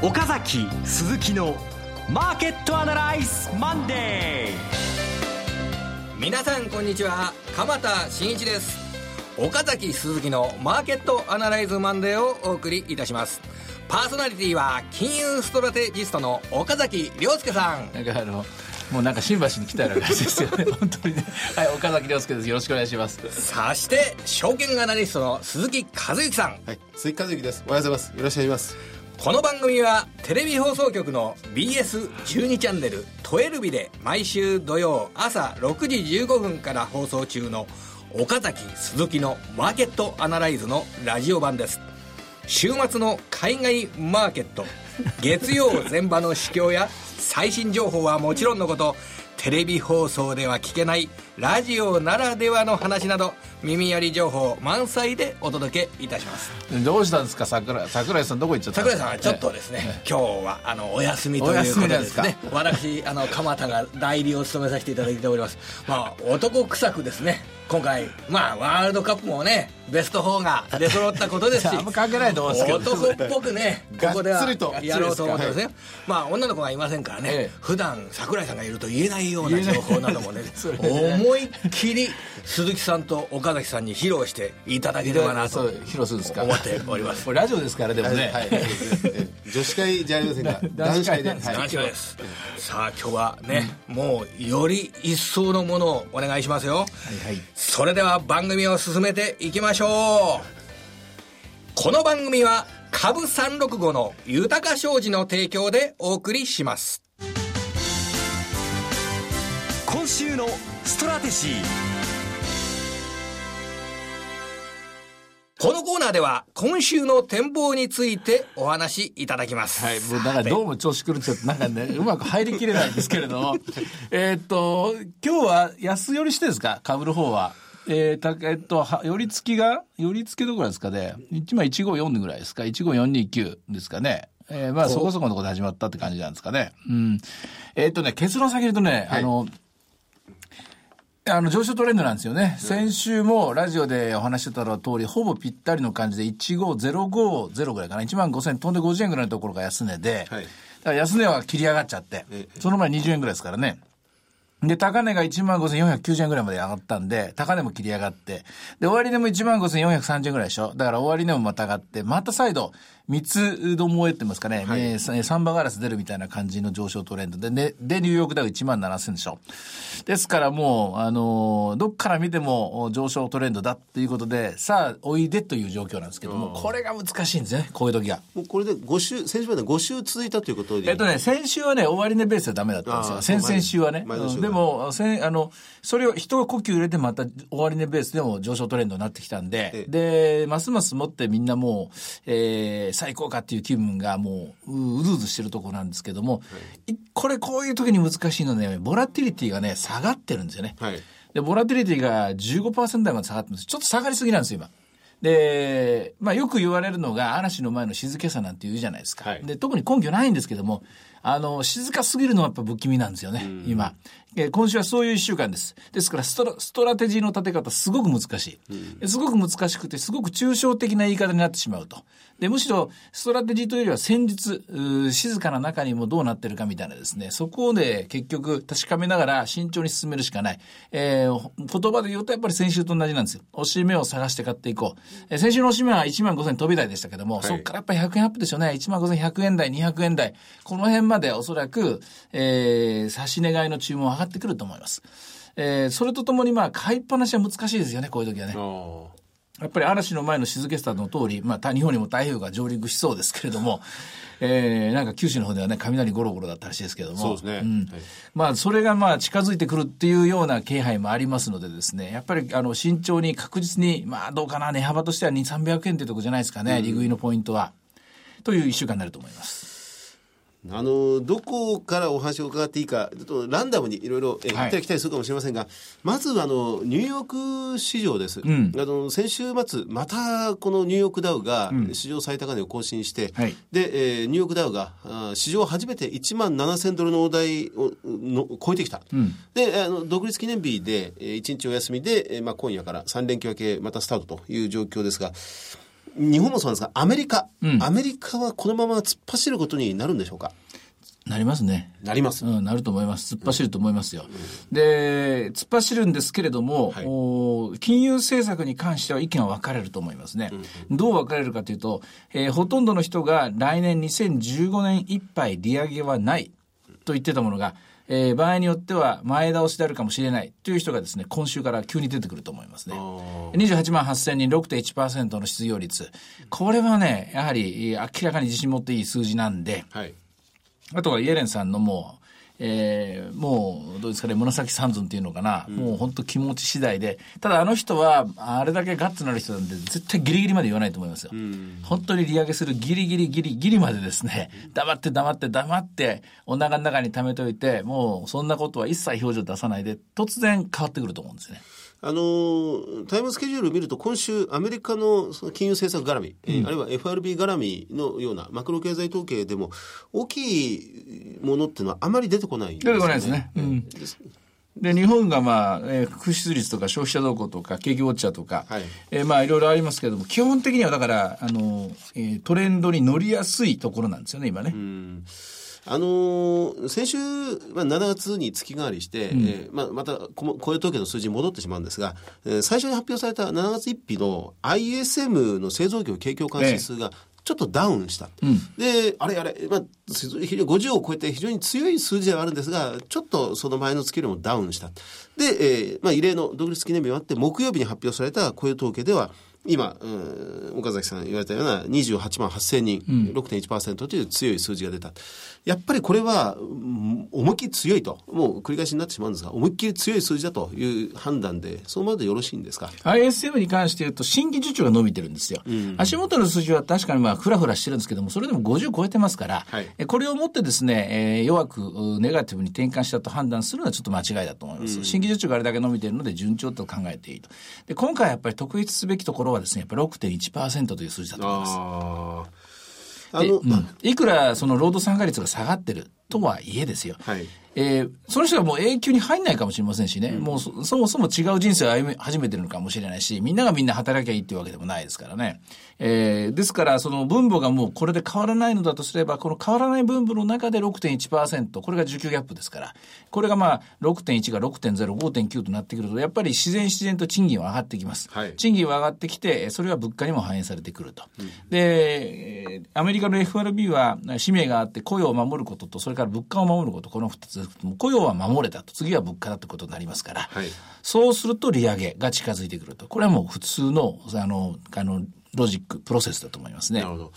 岡崎鈴木のマーケットアナライズマンデー。皆さんこんにちは。鎌田伸一です。岡崎鈴木のマーケットアナライズマンデーをお送りいたします。パーソナリティは金融ストラテジストの岡崎良介さん。なんかあのもうなんか新橋に来たような感じですよね。本当にね。はい岡崎良介です。よろしくお願いします。そして証券アナリストの鈴木一之さん。はい鈴木一之です。おはようございます。よろしくお願いしますこの番組はテレビ放送局の BS12 チャンネルトゥエルビで毎週土曜朝6時15分から放送中の岡崎鈴木のマーケットアナライズのラジオ版です。週末の海外マーケット月曜前場の市況や最新情報はもちろんのことテレビ放送では聞けないラジオならではの話など耳寄り情報満載でお届けいたします。どうしたんですか？桜桜井さんどこ行っちゃった桜井さんはちょっとですね、ね今日はあのお休みということでですね私あの鎌田が代理を務めさせていただいております。まあ男臭くですね今回まあワールドカップもねベスト4が出揃ったことですし あんま関係ないと思うんですけど。男っぽくね ここではやろうと思ってますね、はい、まあ女の子がいませんからね、ええ、普段桜井さんがいると言えないような情報などもね 思いっきり鈴木さんと岡崎さんに披露していただければなと披露するんですか。思っております。これラジオですからでもね、はい、女子会じゃありませんか男子会で。男子会で。す、さあ今日はね、うん、もうより一層のものをお願いしますよ、はいはい、それでは番組を進めていきましょう。この番組は株365の豊か商事の提供でお送りします。今週のストラテシー。このコーナーでは今週の展望についてお話しいただきます。はい。もうだからどうも調子狂っちゃって、なんかね、うまく入りきれないんですけれども。えっと、今日は安寄りしてですか？株の方は。えー、た、えっと、は、寄り付きが、寄り付きどころですかね。1枚154ぐらいですか ?15429 ですかね。えー、まあそこそこのところで始まったって感じなんですかね。うん。えー、っとね、結論先言うとね、はい、あの、あの、上昇トレンドなんですよね。先週もラジオでお話してた通り、ほぼぴったりの感じで、15050ぐらいかな。1万5000飛んで50円ぐらいのところが安値で、はい、だから安値は切り上がっちゃって、その前20円ぐらいですからね。で、高値が15,490円ぐらいまで上がったんで、高値も切り上がって、で、終値も15,430円ぐらいでしょだから終値もまた上がって、また再度、三つどもえってますかね、はい、えサンバガラス出るみたいな感じの上昇トレンドで、ね、で、ニューヨークダウ1万7000でしょ。ですからもう、あのー、どっから見ても上昇トレンドだっていうことで、さあ、おいでという状況なんですけども、これが難しいんですね、こういう時は。もうこれで5週、先週まで5週続いたということでえっとね、先週はね、終値ベースでダメだったんですよ。先々週はね。でも、せあの、それを人が呼吸入れてまた終値ベースでも上昇トレンドになってきたんで、で、ますますもってみんなもう、えー、最高かっていう気分がもう、うずうずしてるところなんですけども、はい、これこういう時に難しいのはね、ボラティリティがね、下がってるんですよね。はい、で、ボラティリティが15%台まで下がってます。ちょっと下がりすぎなんですよ、今。で、まあよく言われるのが嵐の前の静けさなんて言うじゃないですか。はい、で、特に根拠ないんですけども、あの、静かすぎるのはやっぱ不気味なんですよね、今。え今週はそういう一週間です。ですからストラ、ストラテジーの立て方すごく難しい。すごく難しくて、すごく抽象的な言い方になってしまうと。で、むしろ、ストラテジーというよりは戦術、静かな中にもどうなってるかみたいなですね、そこをね、結局確かめながら慎重に進めるしかない。えー、言葉で言うとやっぱり先週と同じなんですよ。押し目を探して買っていこう。えー、先週の押し目は1万5000飛び台でしたけども、はい、そこからやっぱり100円アップでしょうね。1万5100円台、200円台。この辺までおそらく、えー、差し願いの注文上がってくると思います。えー、それとともにまあ、買いっぱなしは難しいですよね、こういう時はね。やっぱり嵐の前の静けさの通り、まあ、日本にも台風が上陸しそうですけれども、えー、なんか九州の方ではね、雷ゴロゴロだったらしいですけれども、そうですね。うん、はい、まあ、それがまあ、近づいてくるっていうような気配もありますのでですね、やっぱり、あの、慎重に確実に、まあ、どうかな、値幅としては2、300円っていうところじゃないですかね、利食いのポイントは。という一週間になると思います。あのどこからお話を伺っていいか、ちょっとランダムにいろいろ行ったり来たりするかもしれませんが、はい、まずあのニューヨーク市場です、うん、あの先週末、またこのニューヨークダウが史上最高値を更新して、うん、でえー、ニューヨークダウが史上初めて1万7000ドルの大台をの超えてきた、うん、であの独立記念日で1日お休みで、まあ、今夜から3連休明け、またスタートという状況ですが。日本もそうですが、アメリカ、うん、アメリカはこのまま突っ走ることになるんでしょうか？なりますね。なります。うん、なると思います。突っ走ると思いますよ。うん、で、突っ走るんですけれども、はい、お金融政策に関しては意見は分かれると思いますね。うん、どう分かれるかというと、えー、ほとんどの人が来年2015年いっぱい利上げはないと言ってたものが、えー、場合によっては前倒しであるかもしれないという人がですね、今週から急に出てくると思いますね。28万8000人6.1%の失業率。これはね、やはり明らかに自信持っていい数字なんで、はいあとはイエレンさんのもう、えー、もう、どうですかね、紫三尊っていうのかな、うん、もう本当気持ち次第で、ただあの人は、あれだけガッツのある人なんで、絶対ギリギリまで言わないと思いますよ。うん、本当に利上げするギリギリギリギリまでですね、黙って黙って黙って、お腹の中に溜めといて、もうそんなことは一切表情出さないで、突然変わってくると思うんですね。あのタイムスケジュールを見ると、今週、アメリカのその金融政策絡み、うん、あるいは FRB 絡みのようなマクロ経済統計でも、大きいものっていうのはあまり出てこない、ね、出てこないですね。うん。で、日本がまあ、えー、空室率とか消費者動向とか景気ウォッチャーとか、はい、えー、まあいろいろありますけれども、基本的にはだから、あの、えー、トレンドに乗りやすいところなんですよね、今ね。うんあのー、先週、まあ、7月に月替わりして、うん、えー、まあ、また雇用統計の数字に戻ってしまうんですが、えー、最初に発表された7月1日の ISM の製造業景況監視数が、ちょっとダウンした。うん、で、あれあれ、まあ、50を超えて非常に強い数字ではあるんですが、ちょっとその前の月よりもダウンした。で、えー、まあ、異例の独立記念日があって、木曜日に発表された雇用統計では、今、うん、岡崎さん言われたような28万8000人、うん、6.1%という強い数字が出た。やっぱりこれは、思いっきり強いと、もう繰り返しになってしまうんですが、思いっきり強い数字だという判断で、そのままでよろしいんですか ?ISM に関して言うと、新規受注が伸びてるんですよ。うん、足元の数字は確かにまあ、ふらふらしてるんですけども、それでも50超えてますから、はい、これをもってですね、えー、弱くネガティブに転換したと判断するのはちょっと間違いだと思います。うん、新規受注があれだけ伸びているので、順調と考えていいと。で、今回やっぱり特筆すべきところはですね、やっぱり6.1%という数字だと思います。あの、うん、いくらその労働参加率が下がってるとはいえですよ。はい、えー、その人はもう永久に入んないかもしれませんしね、うん、もうそもそも違う人生を歩み始めてるのかもしれないし、みんながみんな働きゃいいっていうわけでもないですからね。えー、ですから、その分母がもうこれで変わらないのだとすれば、この変わらない分母の中で6.1%、これが需給ギャップですから、これがまあ6.1が6.0、5.9となってくると、やっぱり自然自然と賃金は上がってきます。はい、賃金は上がってきて、それは物価にも反映されてくると。うん、で、アメリカの FRB は使命があって雇用を守ることと、それから物価を守ること、この2つ、雇用は守れたと、次は物価だということになりますから、はい、そうすると利上げが近づいてくると。これはもう普通の、あの、あの、ロジック、プロセスだと思いますね。なるほど。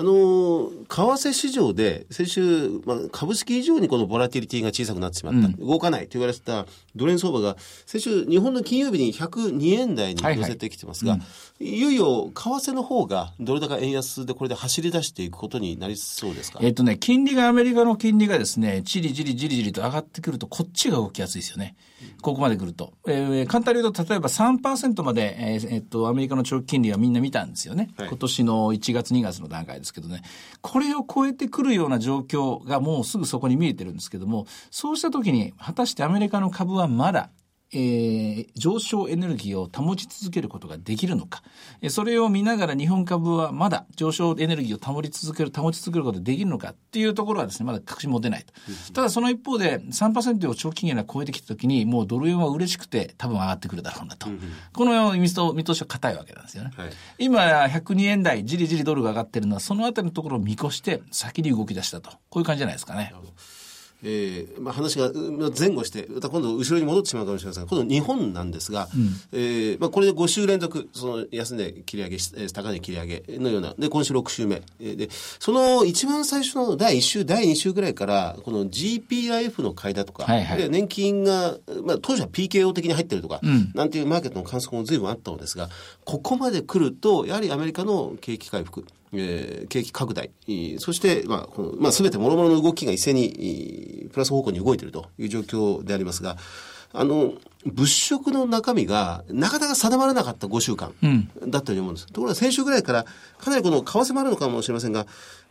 あの、為替市場で先週、まあ、株式以上にこのボラティリティが小さくなってしまった、うん、動かないと言われてたドル円相場が、先週、日本の金曜日に102円台に乗せてきてますが、はいはいうん、いよいよ為替の方がドル高円安でこれで走り出していくことになりそうですか？えっ、とね、金利が、アメリカの金利がですね、じりじりじりじりと上がってくると、こっちが動きやすいですよね。ここまで来ると。えー、簡単に言うと、例えば3%まで、えー、えっと、アメリカの長期金利はみんな見たんですよね。はい、今年の1月、2月の段階で。すけどね。これを超えてくるような状況がもうすぐそこに見えてるんですけども、そうした時に、果たしてアメリカの株はまだえー、上昇エネルギーを保ち続けることができるのか、えそれを見ながら日本株はまだ上昇エネルギーを保り続ける、保ち続けることができるのかっていうところはですね、まだ確信持てないと。ただその一方で3%を長期金利が超えてきたときに、もうドル円は嬉しくて多分上がってくるだろうなと。この見通見通しは硬いわけなんですよね。はい、今、102円台、じりじりドルが上がってるのは、そのあたりのところを見越して先に動き出したと。こういう感じじゃないですかね。えーまあ、話が前後して、また今度後ろに戻ってしまうかもしれません。が、今度日本なんですが、うん、えー、まあ、これで5週連続、その安値切り上げ、高値切り上げのような、で、今週6週目。で、その一番最初の第1週、第2週ぐらいから、この GPIF の買いだとか、はいはい、年金が、まあ、当時は PKO 的に入ってるとか、うん、なんていうマーケットの観測も随分あったのですが、ここまで来ると、やはりアメリカの景気回復、えー、景気拡大、そして、まあ、このまあ、すべて諸々の動きが一斉に、プラス方向に動いているという状況でありますが、あの、物色の中身がなかなか定まらなかった5週間だったように思うんです。うん、ところが先週ぐらいからかなりこの為替もあるのかもしれませんが、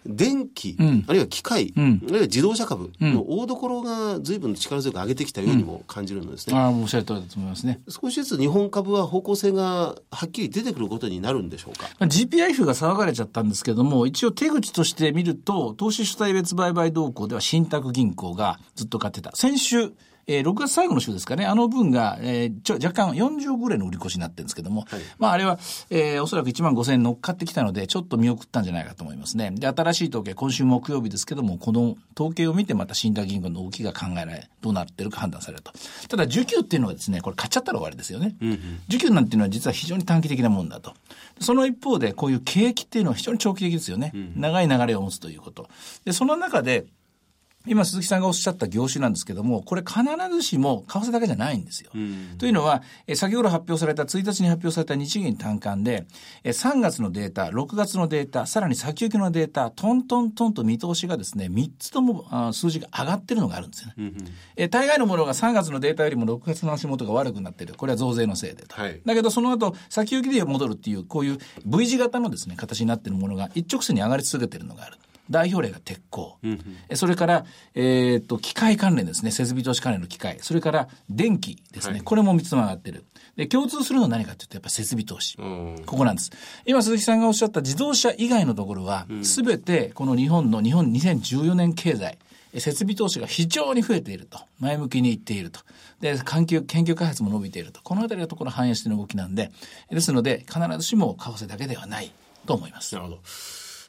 電気、うん、あるいは機械、うん、あるいは自動車株の大所が随分力強く上げてきたようにも感じるのですね。ああ、おっしゃる通りだと思いますね。少しずつ日本株は方向性がはっきり出てくることになるんでしょうか？GPIF が騒がれちゃったんですけども、一応手口として見ると、投資主体別売買動向では信託銀行がずっと買ってた。先週、えー、6月最後の週ですかね、あの分が、えー、ちょ若干40ぐらいの売り越しになってるんですけども、はい、まああれは、えー、おそらく1万5000円乗っかってきたので、ちょっと見送ったんじゃないかと思いますね。で、新しい統計、今週木曜日ですけども、この統計を見てまた信託銀行の動きが考えられ、どうなってるか判断されると。ただ、需給っていうのはですね、これ買っちゃったら終わりですよね。うんうん、需給なんていうのは実は非常に短期的なもんだと。その一方で、こういう景気っていうのは非常に長期的ですよね。うん、長い流れを持つということ。で、その中で、今鈴木さんがおっしゃった業種なんですけども、これ必ずしも為替だけじゃないんですよ。うん、というのは、え先ほど発表された、1日に発表された日銀短観で、え3月のデータ、6月のデータ、さらに先行きのデータ、トントントンと見通しがですね、3つともあ数字が上がってるのがあるんですよね。うん、え大概のものが3月のデータよりも6月の足元が悪くなっている。これは増税のせいでと。はい、だけどその後、先行きで戻るっていう、こういう V 字型のですね、形になっているものが一直線に上がり続けているのがある。代表例が鉄鋼、うんうん、それから、えー、っと機械関連ですね。設備投資関連の機械。それから電気ですね、はい、これも3つも上がってる。で共通するのは何かというとやっぱ設備投資。ここなんです。今鈴木さんがおっしゃった自動車以外のところは、すべてこの日本の日本2014年経済設備投資が非常に増えていると。前向きにいっていると。で、研究、研究開発も伸びていると。このあたりのところ反映しての動きなんで、ですので、必ずしも為替だけではないと思います。なるほど。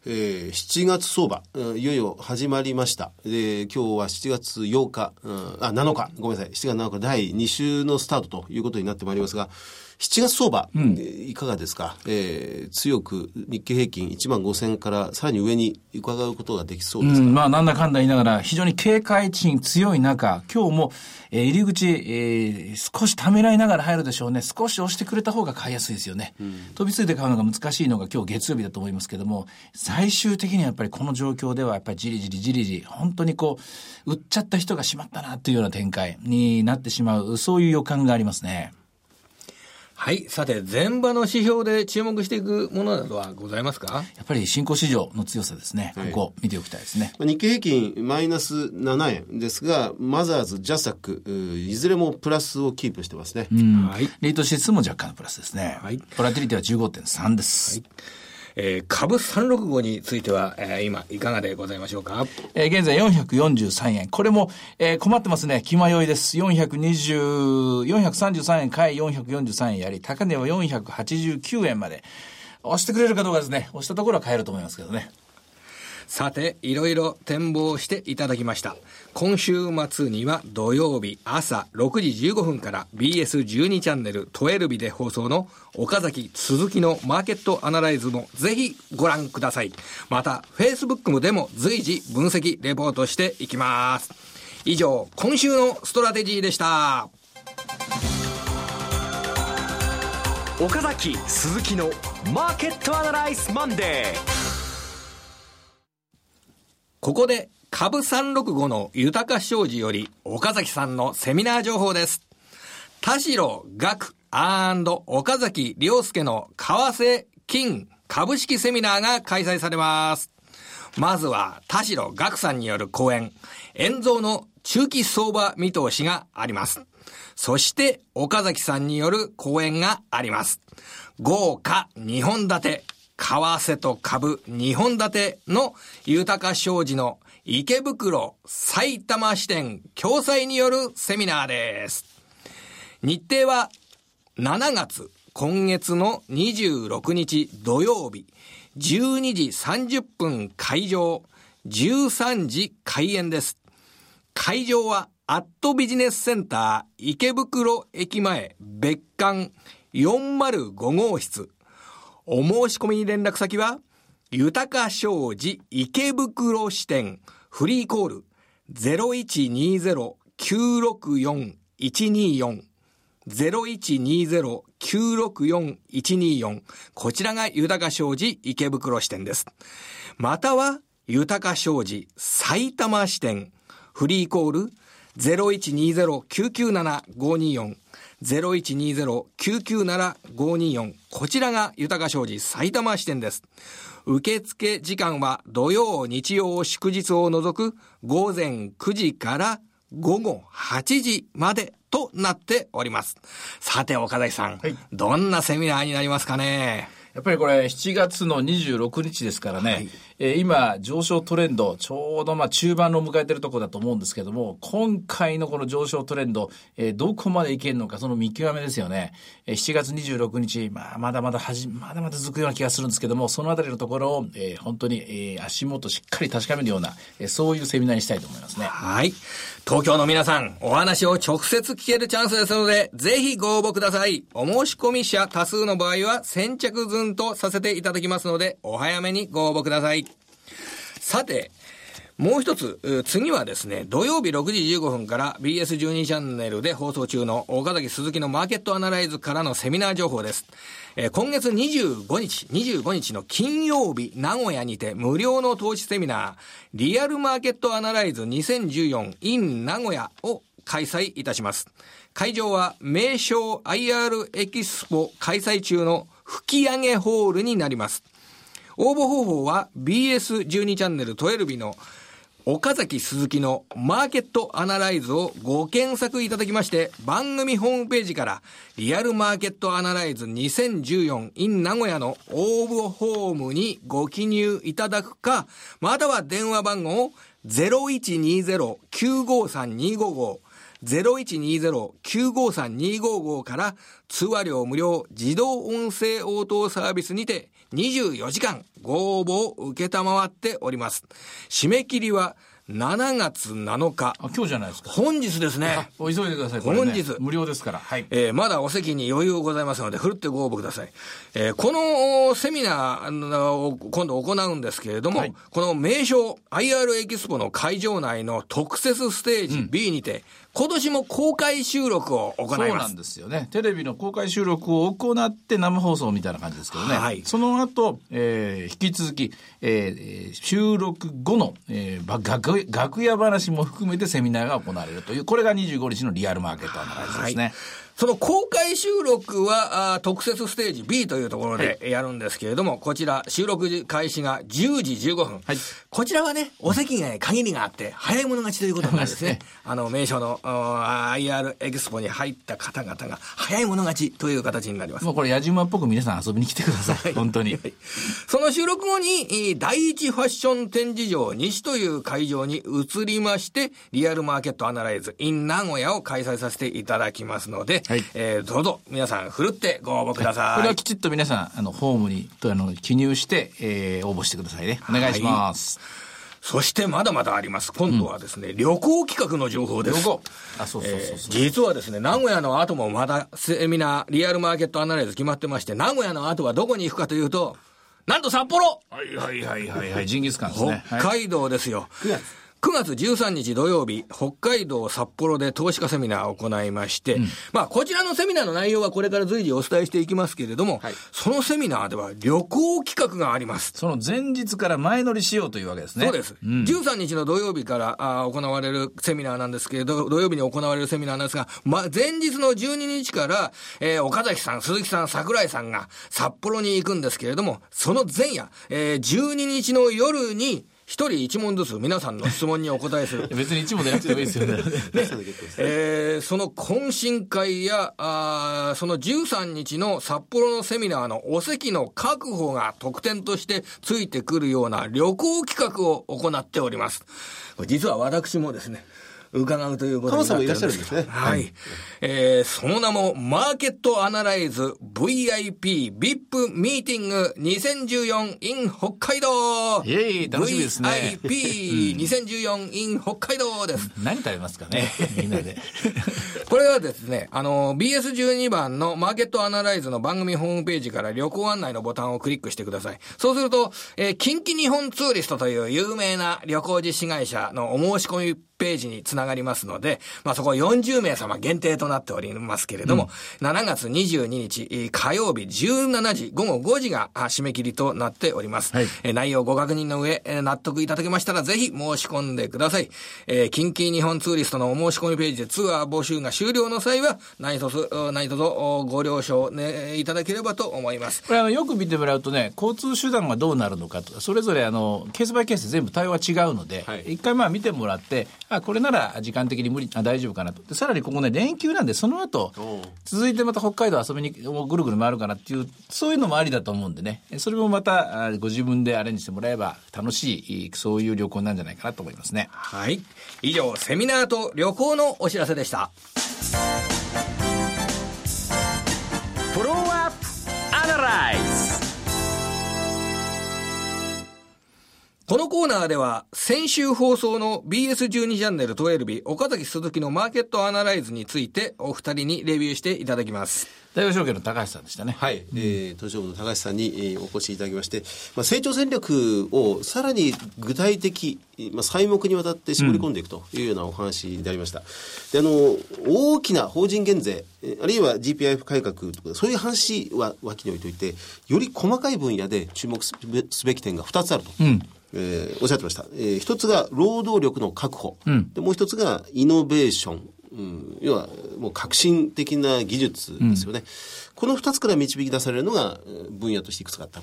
えー、7月相場、いよいよ始まりました。で、今日は7月8日、うん、あ、7日、ごめんなさい、7月7日第2週のスタートということになってまいりますが、7月相場、うん、いかがですか、えー、強く日経平均1万5000からさらに上に伺うことができそうですか、うん、まあ、なんだかんだ言いながら、非常に警戒値強い中、今日も、えー、入り口、えー、少しためらいながら入るでしょうね。少し押してくれた方が買いやすいですよね。うん、飛びついて買うのが難しいのが今日月曜日だと思いますけども、最終的にはやっぱりこの状況では、やっぱりじりじりじりじり、本当にこう、売っちゃった人がしまったなというような展開になってしまう、そういう予感がありますね。はい。さて、前場の指標で注目していくものなどはございますか？やっぱり新興市場の強さですね。ここ、見ておきたいですね。日経平均マイナス7円ですが、マザーズ、ジャスタック、いずれもプラスをキープしてますね。はい。リート指数も若干のプラスですね。はい。ボラティリティは15.3です。はい。えー、株365については、えー、今、いかがでございましょうか？えー、現在443円。これも、えー、困ってますね。気迷いです。420、433円買い、443円やり、高値は489円まで。押してくれるかどうかですね。押したところは買えると思いますけどね。さて、いろいろ展望していただきました。今週末には土曜日朝6時15分から BS12 チャンネル12日で放送の岡崎鈴木のマーケットアナライズもぜひご覧ください。また、Facebook でも随時分析レポートしていきます。以上、今週のストラテジーでした。岡崎鈴木のマーケットアナライズマンデー。ここで株365の豊か商事より岡崎さんのセミナー情報です。田代学岡崎良介の為替金株式セミナーが開催されます。まずは田代学さんによる講演、円蔵の中期相場見通しがあります。そして岡崎さんによる講演があります。豪華2本立て為替と株2本立ての豊か商事の池袋埼玉支店共催によるセミナーです。日程は7月今月の26日土曜日12時30分会場13時開演です。会場はアットビジネスセンター池袋駅前別館405号室お申し込みに連絡先は、豊か商事池袋支店フリーコール0120-964-124 0120-964-124こちらが豊か商事池袋支店です。または、豊か商事埼玉支店フリーコール0120-997-524 0120-997-524こちらが豊か商事埼玉支店です。受付時間は土曜、日曜、祝日を除く午前9時から午後8時までとなっております。さて、岡崎さん、はい、どんなセミナーになりますかね？やっぱりこれ7月の26日ですからね、はい、えー、今上昇トレンド、ちょうどまあ中盤を迎えてるところだと思うんですけども、今回のこの上昇トレンド、えー、どこまでいけるのか、その見極めですよね。えー、7月26日、まあ、まだまだはじ、まだまだ続くような気がするんですけども、そのあたりのところを、えー、本当に、えー、足元しっかり確かめるような、えー、そういうセミナーにしたいと思いますね。はい。東京の皆さん、お話を直接聞けるチャンスですので、ぜひご応募ください。お申し込み者多数の場合は先着順とさせていただきますので、お早めにご応募ください。さて、もう一つ、次はですね、土曜日6時15分から BS12 チャンネルで放送中の岡崎鈴木のマーケットアナライズからのセミナー情報です。えー、今月25日、25日の金曜日、名古屋にて無料の投資セミナー、リアルマーケットアナライズ 2014in 名古屋を開催いたします。会場は名称 IR エキスポ開催中の吹き上げホールになります。応募方法は BS12 チャンネル12日の岡崎鈴木のマーケットアナライズをご検索いただきまして、番組ホームページからリアルマーケットアナライズ 2014in 名古屋の応募フォームにご記入いただくか、または電話番号0120-953-255 0120-953-255から通話料無料自動音声応答サービスにて24時間ご応募を受けたまわっております。締め切りは7月7日。あ、今日じゃないですか。本日ですね。お急いでください、ね、本日。無料ですから。はい。えー、まだお席に余裕ございますので、ふるってご応募ください。えー、このセミナーを今度行うんですけれども、はい、この名称 IR エキスポの会場内の特設ステージ B にて、うん今年も公開収録を行います。そうなんですよね。テレビの公開収録を行って生放送みたいな感じですけどね。はい。その後、えー、引き続き、えー、収録後の、えー、楽楽屋話も含めてセミナーが行われるという、これが25日のリアルマーケットアナライズですね。はいその公開収録はあ特設ステージ B というところでやるんですけれども、はい、こちら収録開始が10時15分。はい、こちらはね、お席が限りがあって、早い者勝ちということなんですね。あの、名称の IR エキスポに入った方々が早い者勝ちという形になります。もうこれ矢島っぽく皆さん遊びに来てください。本当に。その収録後に、第一ファッション展示場西という会場に移りまして、リアルマーケットアナライズ in 名古屋を開催させていただきますので、はい、えー、どうぞ皆さんふるってご応募ください。これはきちっと皆さん、あの、ホームに、とあの、記入して、えー、応募してくださいね。お願いします。はいそしてまだまだあります。今度はですね、うん、旅行企画の情報です。旅行あ、そうそうそう実はですね、名古屋の後もまだセミナー、リアルマーケットアナライズ決まってまして、名古屋の後はどこに行くかというと、なんと札幌はいはいはいはいはい、ジンギスカンですね。北海道ですよ。9月。9月13日土曜日、北海道札幌で投資家セミナーを行いまして、うん、まあ、こちらのセミナーの内容はこれから随時お伝えしていきますけれども、はい、そのセミナーでは旅行企画があります。その前日から前乗りしようというわけですね。そうです。うん、13日の土曜日からあ行われるセミナーなんですけれど、土曜日に行われるセミナーなんですが、まあ、前日の12日から、えー、岡崎さん、鈴木さん、桜井さんが札幌に行くんですけれども、その前夜、えー、12日の夜に、一人一問ずつ皆さんの質問にお答えする。別に一問でなくてもいいですよね。ね えー、その懇親会や、あその13日の札幌のセミナーのお席の確保が特典としてついてくるような旅行企画を行っております。実は私もですね、伺うということになってるんですね。はい。えー、その名も、マーケットアナライズ VIP VIP ミーティング 2014in 北海道イェイ、楽しみですね。VIP2014 in 北海道です。何食べますかねみんなで。これはですね、あの、BS12 番のマーケットアナライズの番組ホームページから旅行案内のボタンをクリックしてください。そうすると、えー、近畿日本ツーリストという有名な旅行実施会社のお申し込みページにつながりますので、まあ、そこ40名様限定となっておりますけれども、うん、7月22日火曜日17時午後5時が締め切りとなっております。はい、内容ご確認の上、納得いただけましたらぜひ申し込んでください。えー、近畿日本ツーリストのお申し込みページでツアー募集が終了の際は、何卒、何卒ご了承、ね、いただければと思います。これあの、よく見てもらうとね、交通手段がどうなるのかとか、それぞれあの、ケースバイケース全部対応は違うので、はい、一回まあ見てもらって、あ、これなら時間的に無理、あ大丈夫かなと。でさらにここね、連休なんで、その後、続いてまた北海道遊びに、ぐるぐる回るかなっていう、そういうのもありだと思うんでね、それもまた、ご自分でアレンジしてもらえば楽しい、そういう旅行なんじゃないかなと思いますね。はい。以上、セミナーと旅行のお知らせでした。フォローアップアナライズこのコーナーでは、先週放送の BS12 チャンネル12日、岡崎鈴木のマーケットアナライズについて、お二人にレビューしていただきます。大和証券の高橋さんでしたね。はい。うん、えー、東証部の高橋さんに、えー、お越しいただきまして、まあ、成長戦略をさらに具体的、まあ、細目にわたって絞り込んでいくというようなお話でありました。うん、で、あの、大きな法人減税、あるいは GPIF 改革とか、そういう話は脇に置いといて、より細かい分野で注目すべき点が2つあると。うんえー、おっしゃってました。えー、一つが労働力の確保。うん、でもう一つがイノベーション。うん、要はもう革新的な技術ですよね。うん、この二つから導き出されるのが分野としていくつかあった。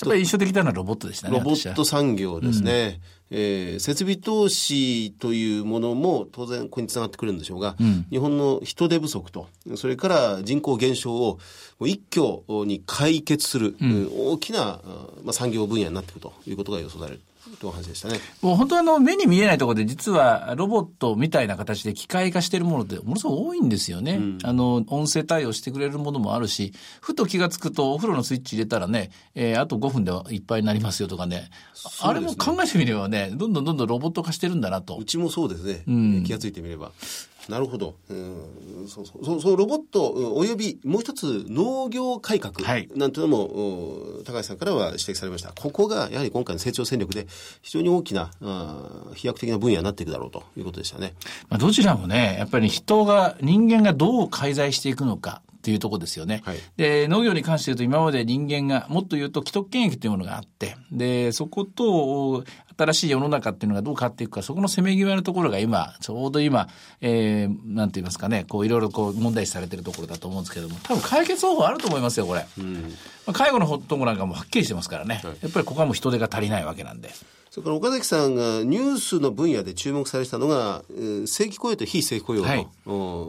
やっぱり印象的なのはロボットでしたね。ロボット産業ですね。うん、えー、設備投資というものも当然ここにつながってくるんでしょうが、うん、日本の人手不足と、それから人口減少を一挙に解決する、うん、大きな、まあ、産業分野になっていくということが予想される。という話でしたね。もう本当あの、目に見えないところで実はロボットみたいな形で機械化しているものってものすごく多いんですよね。うん、あの、音声対応してくれるものもあるし、ふと気がつくとお風呂のスイッチ入れたらね、えー、あと5分でいっぱいになりますよとかね。ねあれも考えてみればね、どんどんどんどんロボット化してるんだなと。うちもそうですね。うん、気がついてみれば。なるほど。うん、そうそう。そのロボットおよびもう一つ農業改革なんていうのも、はい、高橋さんからは指摘されました。ここがやはり今回の成長戦略で非常に大きな飛躍的な分野になっていくだろうということでしたね。まあ、どちらもね、やっぱり人が、人間がどう介在していくのか。っていうとこですよね。はい、で、農業に関して言うと今まで人間が、もっと言うと既得権益というものがあって、で、そこと新しい世の中っていうのがどう変わっていくか、そこのせめぎ合いのところが今、ちょうど今、えー、なんて言いますかね、こういろいろこう問題視されてるところだと思うんですけども、多分解決方法あると思いますよ、これ。うん、まあ、介護のところなんかもはっきりしてますからね、はい、やっぱりここはもう人手が足りないわけなんで。それから岡崎さんがニュースの分野で注目されたのが、えー、正規雇用と非正規雇用の、はい、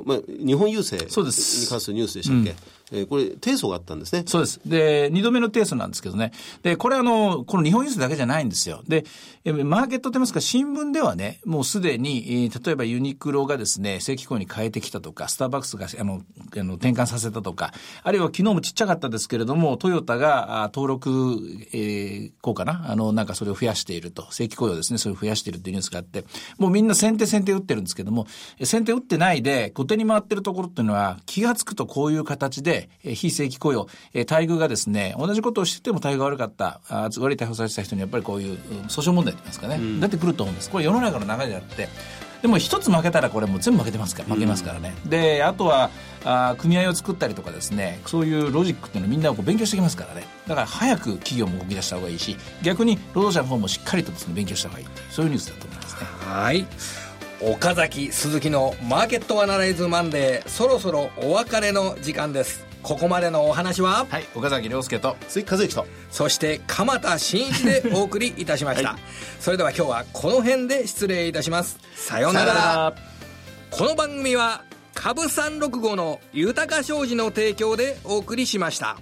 まあ、日本郵政に関するニュースでしたっけ、えー、これ、提訴があったんですね。そうです。で、二度目の提訴なんですけどね。で、これあの、この日本郵政だけじゃないんですよ。で、マーケットといいますか、新聞ではね、もうすでに、例えばユニクロがですね、正規校に変えてきたとか、スターバックスがあのあの転換させたとか、あるいは昨日もちっちゃかったですけれども、トヨタが登録、えー、こうかな、あの、なんかそれを増やしていると、正規雇用ですね、それを増やしているというニュースがあって、もうみんな先手先手打ってるんですけども、先手打ってないで、後手に回ってるところっていうのは、気がつくとこういう形で、非正規雇用、えー、待遇がですね、同じことをしてても待遇が悪かった、あ悪い待遇されてた人にやっぱりこういう、訴訟問題って言いますかね、うん、出てくると思うんです。これ世の中の流れであって、でも一つ負けたらこれもう全部負けてますか？ら負けますからね、うん、であとはあ組合を作ったりとかですね。そういうロジックっていうのをみんなこう勉強してきますからね。だから早く企業も動き出した方がいいし逆に労働者の方もしっかりとですね勉強した方がいいそういうニュースだと思いますね。はい。岡崎鈴木のマーケットアナライズマンデーそろそろお別れの時間ですここまでのお話は？はい岡崎良介と鈴木一之と。そして鎌田伸一でお送りいたしました、はい、それでは今日はこの辺で失礼いたします。さようなら。この番組は株三六五の豊か商事の提供でお送りしました